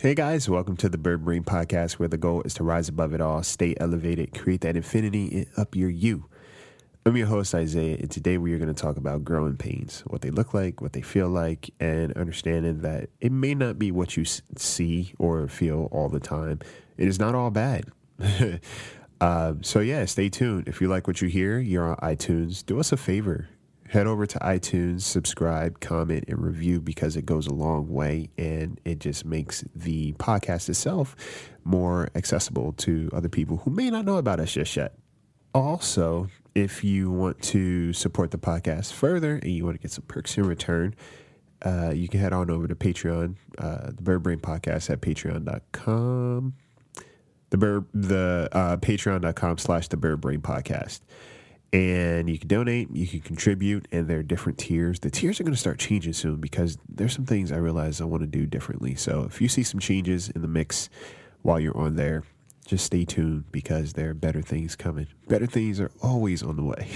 Hey guys, welcome to the Bird Brain Podcast, where the goal is to rise above it all, stay elevated, create that infinity, and up your you. I'm your host, Isaiah, and today we are going to talk about growing pains, what they look like, what they feel like, and understanding that it may not be what you see or feel all the time. It is not all bad. uh, so, yeah, stay tuned. If you like what you hear, you're on iTunes. Do us a favor head over to iTunes, subscribe, comment, and review because it goes a long way and it just makes the podcast itself more accessible to other people who may not know about us just yet. Also, if you want to support the podcast further and you want to get some perks in return, uh, you can head on over to Patreon, uh, the Bird Brain Podcast at patreon.com. The bird, the uh, patreon.com slash the Bird Brain Podcast and you can donate, you can contribute, and there are different tiers. The tiers are going to start changing soon because there's some things I realize I want to do differently. So if you see some changes in the mix while you're on there, just stay tuned because there are better things coming. Better things are always on the way.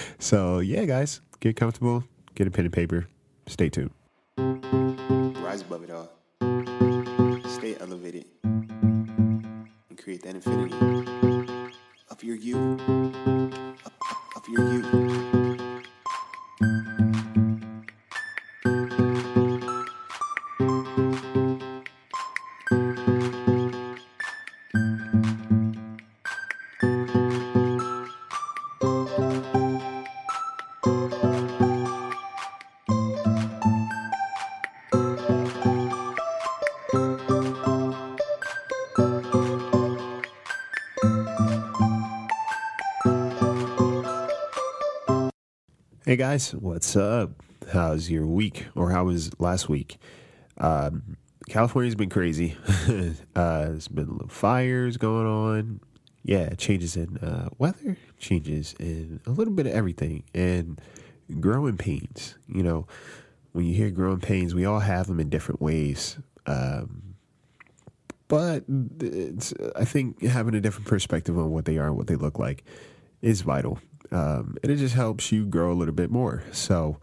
so yeah, guys, get comfortable, get a pen and paper, stay tuned. Rise above it all. Stay elevated and create that infinity of your you of your youth. Hey guys, what's up? How's your week, or how was last week? Um, California's been crazy. uh, there's been little fires going on. Yeah, changes in uh, weather, changes in a little bit of everything, and growing pains. You know, when you hear growing pains, we all have them in different ways. Um, but I think having a different perspective on what they are and what they look like is vital um, and it just helps you grow a little bit more. So,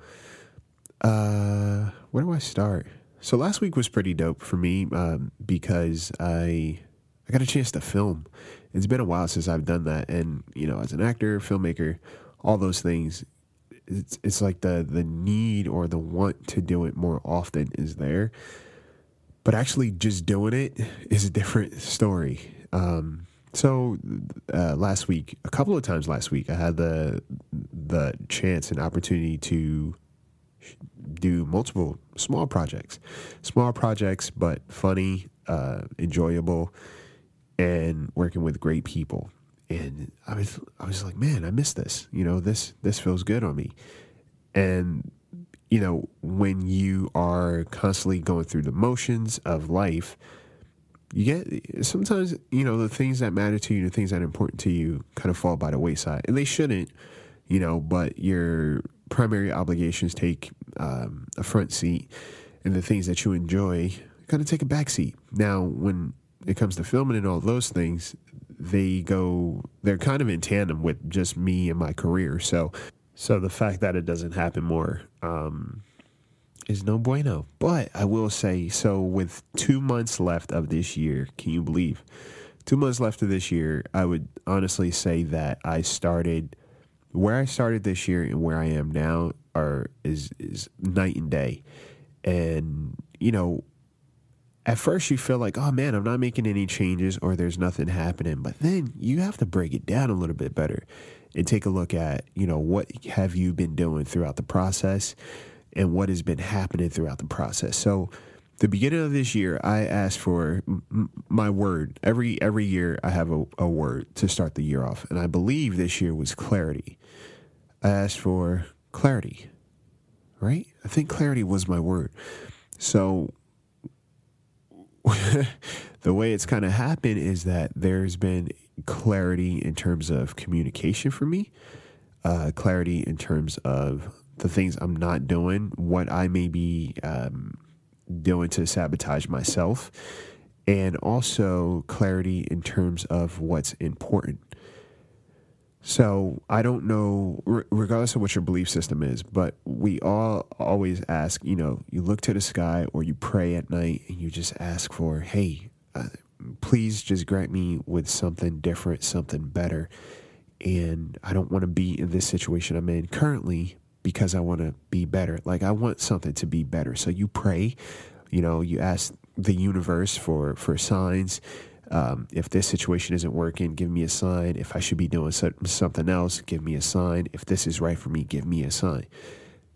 uh, where do I start? So last week was pretty dope for me um, because I I got a chance to film. It's been a while since I've done that, and you know, as an actor, filmmaker, all those things, it's it's like the the need or the want to do it more often is there, but actually just doing it is a different story. Um, so uh, last week, a couple of times last week, I had the the chance and opportunity to do multiple small projects, small projects, but funny, uh, enjoyable, and working with great people. And I was I was like, man, I miss this. You know, this this feels good on me. And you know, when you are constantly going through the motions of life you get sometimes you know the things that matter to you the things that are important to you kind of fall by the wayside and they shouldn't you know but your primary obligations take um, a front seat and the things that you enjoy kind of take a back seat. Now when it comes to filming and all those things they go they're kind of in tandem with just me and my career. So so the fact that it doesn't happen more um, is no bueno. But I will say, so with two months left of this year, can you believe? Two months left of this year, I would honestly say that I started where I started this year and where I am now are is is night and day. And you know, at first you feel like, oh man, I'm not making any changes or there's nothing happening. But then you have to break it down a little bit better and take a look at, you know, what have you been doing throughout the process? And what has been happening throughout the process. So, the beginning of this year, I asked for m- my word. Every every year, I have a, a word to start the year off, and I believe this year was clarity. I asked for clarity, right? I think clarity was my word. So, the way it's kind of happened is that there's been clarity in terms of communication for me, uh, clarity in terms of the things I'm not doing, what I may be um, doing to sabotage myself, and also clarity in terms of what's important. So I don't know, regardless of what your belief system is, but we all always ask, you know, you look to the sky or you pray at night and you just ask for, hey, uh, please just grant me with something different, something better. And I don't want to be in this situation I'm in currently because I want to be better. Like I want something to be better. So you pray, you know, you ask the universe for for signs um, if this situation isn't working, give me a sign. If I should be doing something else, give me a sign. If this is right for me, give me a sign.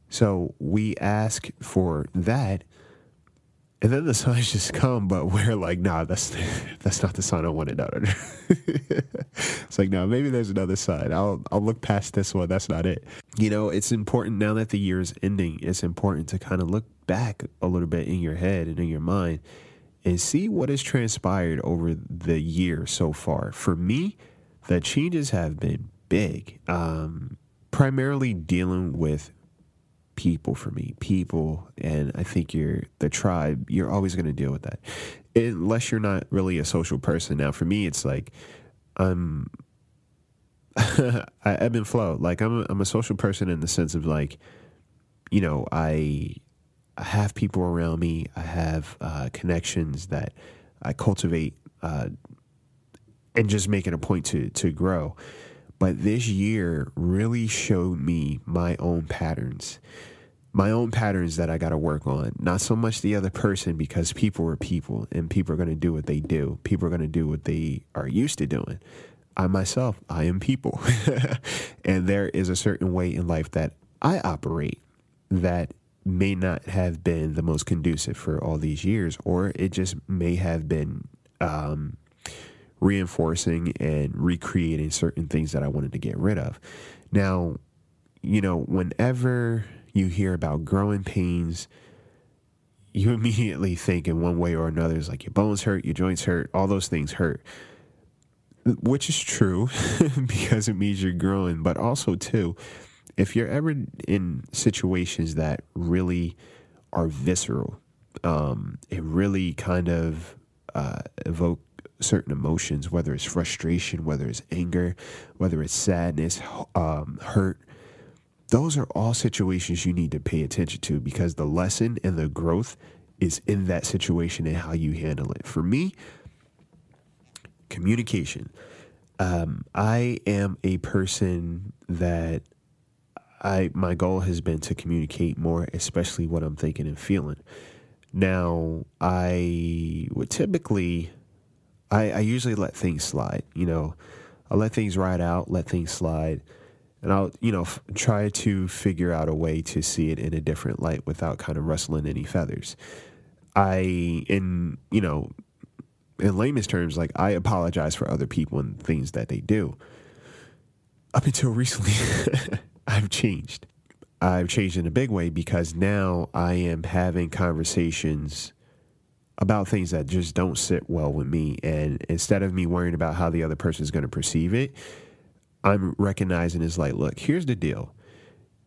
So we ask for that, and then the signs just come, but we're like, nah, that's that's not the sign I wanted out It's like, no, maybe there's another sign. I'll I'll look past this one. That's not it. You know, it's important now that the year is ending. It's important to kind of look back a little bit in your head and in your mind and see what has transpired over the year so far. For me, the changes have been big. Um, primarily dealing with people for me, people, and I think you're the tribe. You're always going to deal with that, unless you're not really a social person. Now, for me, it's like I'm. I ebb and flow. Like I'm, a, I'm a social person in the sense of like, you know, I I have people around me. I have uh, connections that I cultivate uh, and just making a point to to grow. But this year really showed me my own patterns, my own patterns that I got to work on. Not so much the other person because people are people and people are going to do what they do. People are going to do what they are used to doing. I myself, I am people. and there is a certain way in life that I operate that may not have been the most conducive for all these years, or it just may have been um, reinforcing and recreating certain things that I wanted to get rid of. Now, you know, whenever you hear about growing pains, you immediately think in one way or another is like your bones hurt, your joints hurt, all those things hurt. Which is true because it means you're growing, but also too, if you're ever in situations that really are visceral, um, it really kind of uh, evoke certain emotions, whether it's frustration, whether it's anger, whether it's sadness, um, hurt. Those are all situations you need to pay attention to because the lesson and the growth is in that situation and how you handle it. For me, communication. Um, I am a person that I my goal has been to communicate more, especially what I'm thinking and feeling. Now, I would typically, I, I usually let things slide. You know, I let things ride out, let things slide, and I'll you know f- try to figure out a way to see it in a different light without kind of rustling any feathers. I in you know, in layman's terms, like I apologize for other people and things that they do. Up until recently. I've changed. I've changed in a big way because now I am having conversations about things that just don't sit well with me. And instead of me worrying about how the other person is going to perceive it, I'm recognizing is like, look, here's the deal.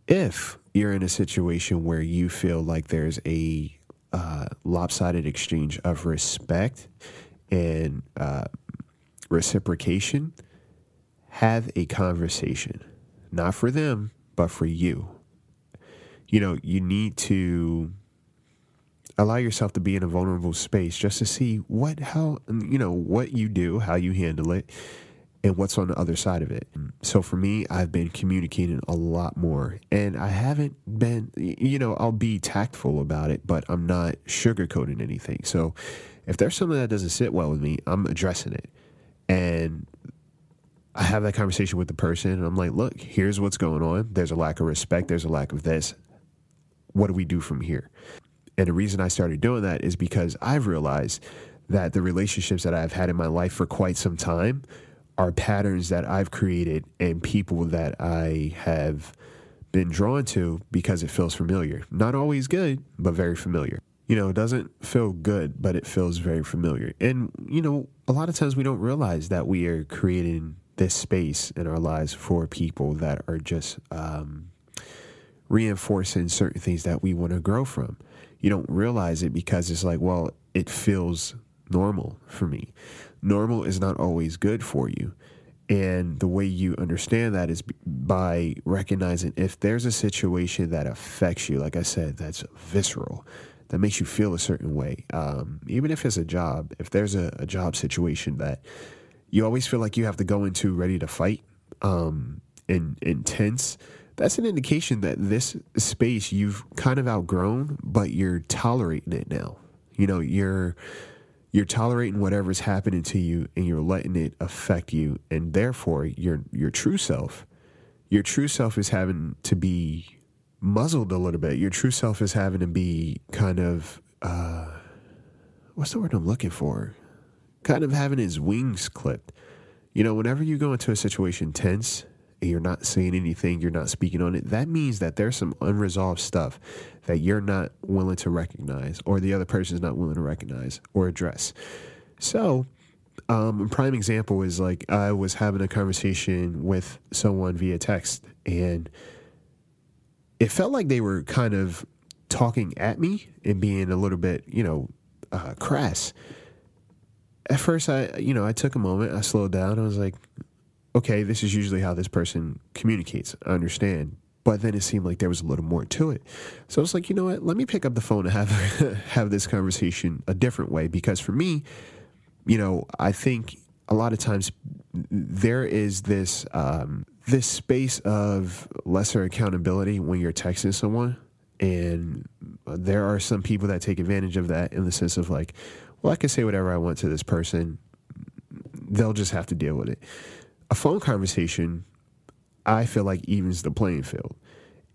If you're in a situation where you feel like there's a uh, lopsided exchange of respect and uh, reciprocation, have a conversation not for them, but for you. You know, you need to allow yourself to be in a vulnerable space just to see what, how, you know, what you do, how you handle it, and what's on the other side of it. So for me, I've been communicating a lot more, and I haven't been, you know, I'll be tactful about it, but I'm not sugarcoating anything. So if there's something that doesn't sit well with me, I'm addressing it. And I have that conversation with the person and I'm like, look, here's what's going on. There's a lack of respect. There's a lack of this. What do we do from here? And the reason I started doing that is because I've realized that the relationships that I've had in my life for quite some time are patterns that I've created and people that I have been drawn to because it feels familiar. Not always good, but very familiar. You know, it doesn't feel good, but it feels very familiar. And, you know, a lot of times we don't realize that we are creating this space in our lives for people that are just um, reinforcing certain things that we want to grow from. You don't realize it because it's like, well, it feels normal for me. Normal is not always good for you. And the way you understand that is by recognizing if there's a situation that affects you, like I said, that's visceral, that makes you feel a certain way. Um, even if it's a job, if there's a, a, job situation that you always feel like you have to go into ready to fight um, and intense, that's an indication that this space you've kind of outgrown, but you're tolerating it now. You know, you're you're tolerating whatever's happening to you and you're letting it affect you. And therefore your your true self your true self is having to be muzzled a little bit. Your true self is having to be kind of uh what's the word i'm looking for? Kind of having his wings clipped. You know whenever you go into a situation tense and you're not saying anything, you're not speaking on it, that means that there's some unresolved stuff that you're not willing to recognize, or the other person is not willing to recognize or address. So, um, a prime example is like I was having a conversation with someone via text, and it felt like they were kind of talking at me and being a little bit, you know, uh, crass. At first, I, you know, I took a moment, I slowed down, I was like, okay, this is usually how this person communicates. I understand. But then it seemed like there was a little more to it. So I was like, you know what? Let me pick up the phone and have have this conversation a different way. Because for me, you know, I think a lot of times there is this um, this space of lesser accountability when you're texting someone, and there are some people that take advantage of that in the sense of like, well, I can say whatever I want to this person. They'll just have to deal with it a phone conversation, I feel like evens the playing field.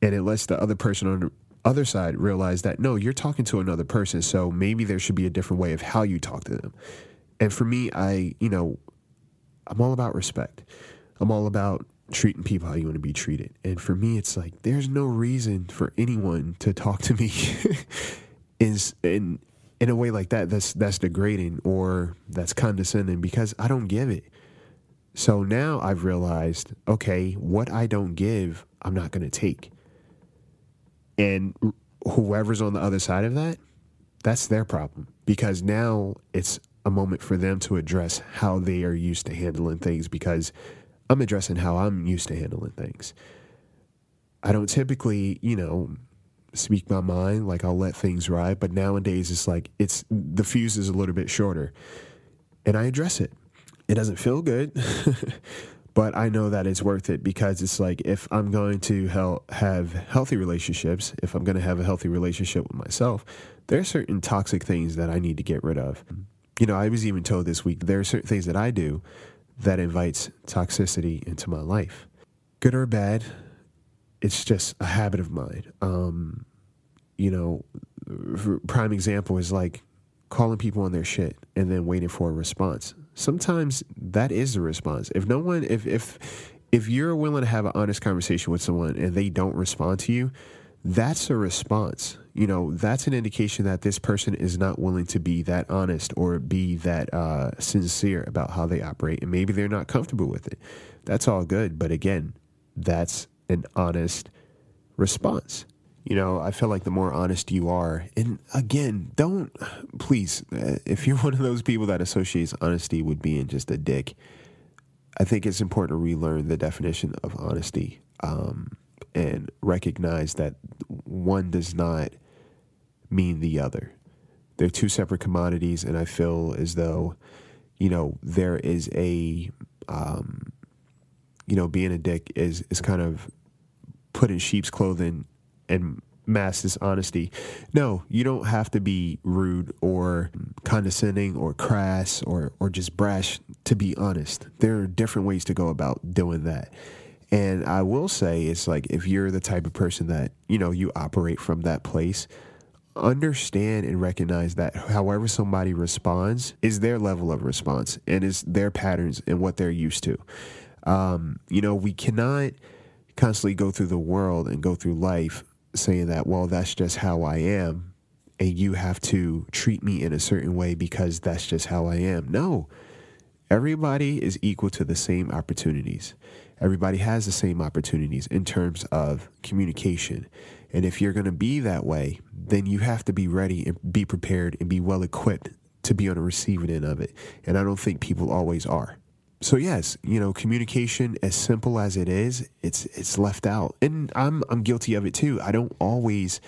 And it lets the other person on the other side realize that no, you're talking to another person. So maybe there should be a different way of how you talk to them. And for me, I, you know, I'm all about respect. I'm all about treating people how you want to be treated. And for me, it's like there's no reason for anyone to talk to me is in in a way like that that's that's degrading or that's condescending because I don't give it. So now I've realized, okay, what I don't give, I'm not going to take. And whoever's on the other side of that, that's their problem because now it's a moment for them to address how they are used to handling things because I'm addressing how I'm used to handling things. I don't typically, you know, speak my mind, like I'll let things ride, but nowadays it's like it's the fuse is a little bit shorter and I address it it doesn't feel good, but I know that it's worth it because it's like if I'm going to hel- have healthy relationships, if I'm going to have a healthy relationship with myself, there are certain toxic things that I need to get rid of. You know, I was even told this week there are certain things that I do that invites toxicity into my life, good or bad. It's just a habit of mine. Um, you know, prime example is like calling people on their shit and then waiting for a response. Sometimes that is the response. If no one, if if if you're willing to have an honest conversation with someone and they don't respond to you, that's a response. You know, that's an indication that this person is not willing to be that honest or be that uh, sincere about how they operate, and maybe they're not comfortable with it. That's all good, but again, that's an honest response you know, I feel like the more honest you are, and again, don't please, if you're one of those people that associates honesty with being just a dick, I think it's important to relearn the definition of honesty um, and recognize that one does not mean the other. They're two separate commodities, and I feel as though, you know, there is a, um, you know, being a dick is is kind of put in sheep's clothing and mask this honesty. No, you don't have to be rude or condescending or crass or or just brash to be honest. There are different ways to go about doing that. And I will say it's like if you're the type of person that, you know, you operate from that place, understand and recognize that however somebody responds is their level of response and is their patterns and what they're used to. Um, you know, we cannot constantly go through the world and go through life saying that, well, that's just how I am. and you have to treat me in a certain way because that's just how I am. No, everybody is equal to the same opportunities. Everybody has the same opportunities in terms of communication. And if you're going to be that way, then you have to be ready and be prepared and be well equipped to be on the receiving end of it. And I don't think people always are. So yes, you know, communication as simple as it is, it's it's left out. And I'm I'm guilty of it too. I don't always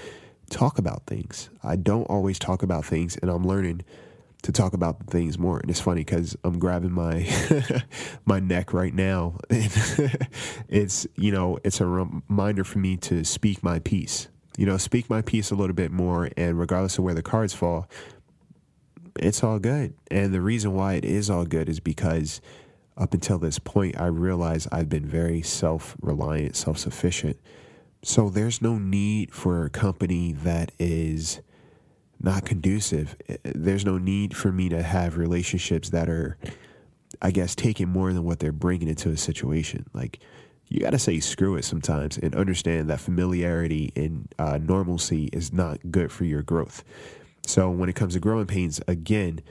talk about things. I don't always talk about things and I'm learning to talk about things more. And it's funny cuz I'm grabbing my my neck right now. it's, you know, it's a reminder for me to speak my piece. You know, speak my piece a little bit more and regardless of where the cards fall, it's all good. And the reason why it is all good is because up until this point, I realize I've been very self reliant, self sufficient. So there's no need for a company that is not conducive. There's no need for me to have relationships that are, I guess, taking more than what they're bringing into a situation. Like, you got to say screw it sometimes and understand that familiarity and uh, normalcy is not good for your growth. So when it comes to growing pains, again,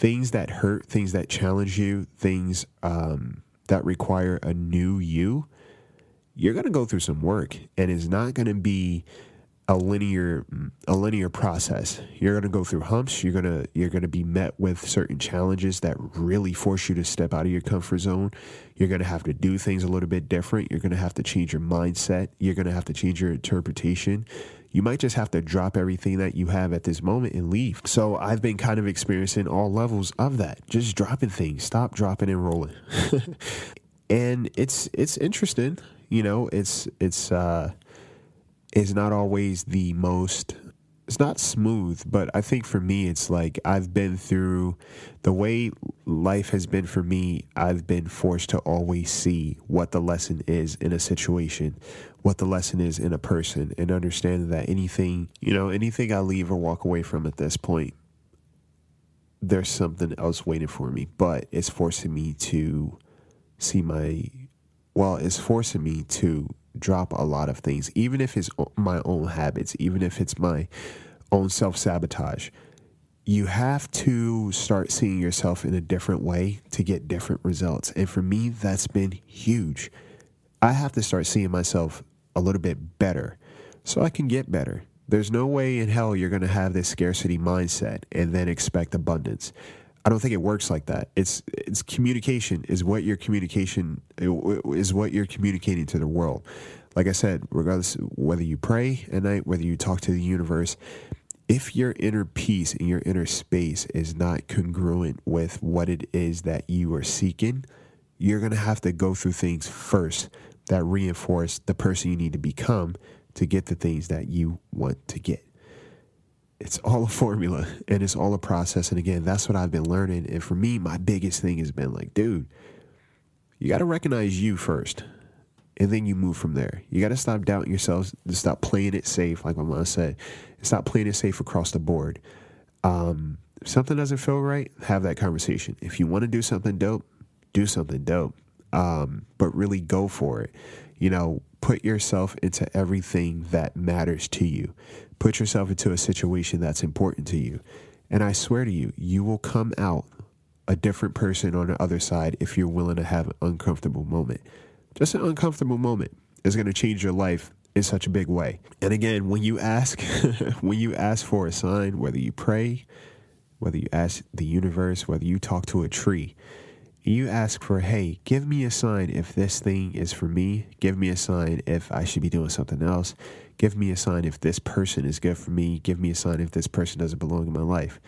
things that hurt, things that challenge you, things um, that require a new you, you're going to go through some work, and it's not going to be a linear a linear process. You're going to go through humps. You're going to you're going to be met with certain challenges that really force you to step out of your comfort zone. You're going to have to do things a little bit different. You're going to have to change your mindset. You're going to have to change your interpretation you might just have to drop everything that you have at this moment and leave. So I've been kind of experiencing all levels of that. Just dropping things, stop dropping and rolling. and it's it's interesting, you know, it's it's uh it's not always the most it's not smooth, but I think for me, it's like I've been through the way life has been for me. I've been forced to always see what the lesson is in a situation, what the lesson is in a person, and understand that anything, you know, anything I leave or walk away from at this point, there's something else waiting for me. But it's forcing me to see my, well, it's forcing me to drop a lot of things, even if it's my own habits, even if it's my own self sabotage. You have to start seeing yourself in a different way to get different results. And for me, that's been huge. I have to start seeing myself a little bit better so I can get better. There's no way in hell you're going to have this scarcity mindset and then expect abundance. I don't think it works like that. It's it's communication is what your communication is what you're communicating to the world. Like I said, regardless whether you pray at night, whether you talk to the universe, if your inner peace and your inner space is not congruent with what it is that you are seeking, you're going to have to go through things first that reinforce the person you need to become to get the things that you want to get it's all a formula and it's all a process. And again, that's what I've been learning. And for me, my biggest thing has been like, dude, you got to recognize you first. And then you move from there. You got to stop doubting yourselves, to stop playing it safe, like my mom said, and stop playing it safe across the board. Um, if something doesn't feel right, have that conversation. If you want to do something dope, do something dope. Um, but really go for it. You know, put yourself into everything that matters to you. Put yourself into a situation that's important to you. And I swear to you, you will come out a different person on the other side if you're willing to have an uncomfortable moment. Just an uncomfortable moment is going to change your life in such a big way. And again, when you ask, when you ask for a sign, whether you pray, whether you ask the universe, whether you talk to a tree, you ask for, hey, give me a sign if this thing is for me. Give me a sign if I should be doing something else. Give me a sign if this person is good for me. Give me a sign if this person doesn't belong in my life.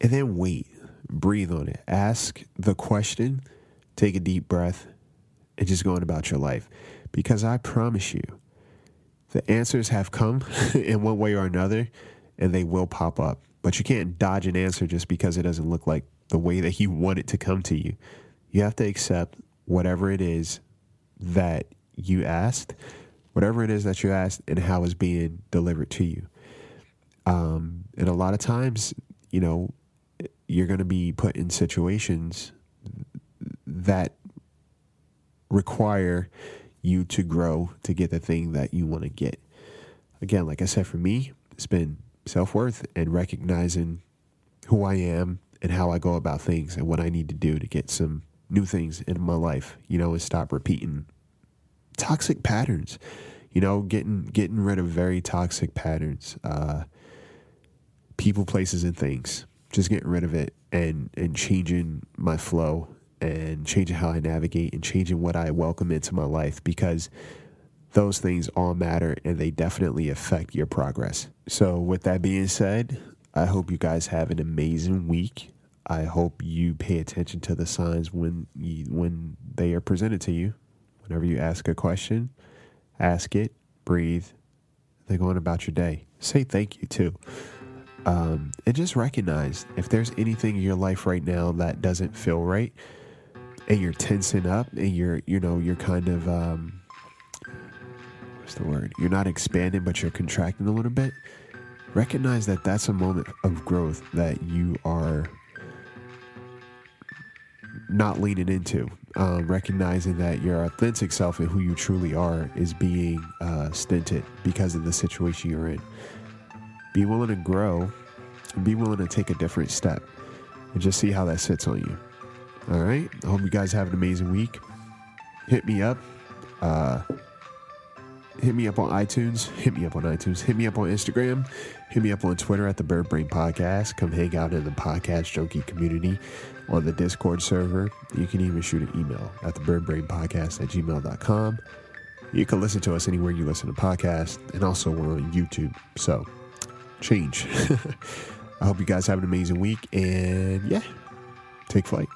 And then wait, breathe on it. Ask the question, take a deep breath, and just going about your life. Because I promise you, the answers have come in one way or another, and they will pop up. But you can't dodge an answer just because it doesn't look like the way that you want it to come to you. You have to accept whatever it is that you asked, whatever it is that you asked, and how it's being delivered to you. Um, and a lot of times, you know, you're going to be put in situations that require you to grow to get the thing that you want to get. Again, like I said, for me, it's been self worth and recognizing who I am and how I go about things and what I need to do to get some new things in my life, you know, and stop repeating toxic patterns. You know, getting getting rid of very toxic patterns, uh, people, places, and things. Just getting rid of it and and changing my flow and changing how I navigate and changing what I welcome into my life because those things all matter and they definitely affect your progress. So, with that being said, I hope you guys have an amazing week. I hope you pay attention to the signs when you, when they are presented to you. Whenever you ask a question, ask it, breathe, then go on about your day. Say thank you too. Um, and just recognize if there's anything in your life right now that doesn't feel right and you're tensing up and you're, you know, you're kind of, um, what's the word? You're not expanding, but you're contracting a little bit. Recognize that that's a moment of growth that you are not leaning into. Um, recognizing that your authentic self and who you truly are is being uh, stinted because of the situation you're in. Be willing to grow be willing to take a different step and just see how that sits on you. All right. I hope you guys have an amazing week. Hit me up. Uh, hit me up on iTunes. Hit me up on iTunes. Hit me up on Instagram. Hit me up on Twitter at the Bird Brain Podcast. Come hang out in the podcast junkie community on the Discord server. You can even shoot an email at the Bird Brain Podcast at gmail.com. You can listen to us anywhere you listen to podcasts, and also we're on YouTube. So change. I hope you guys have an amazing week, and yeah, take flight.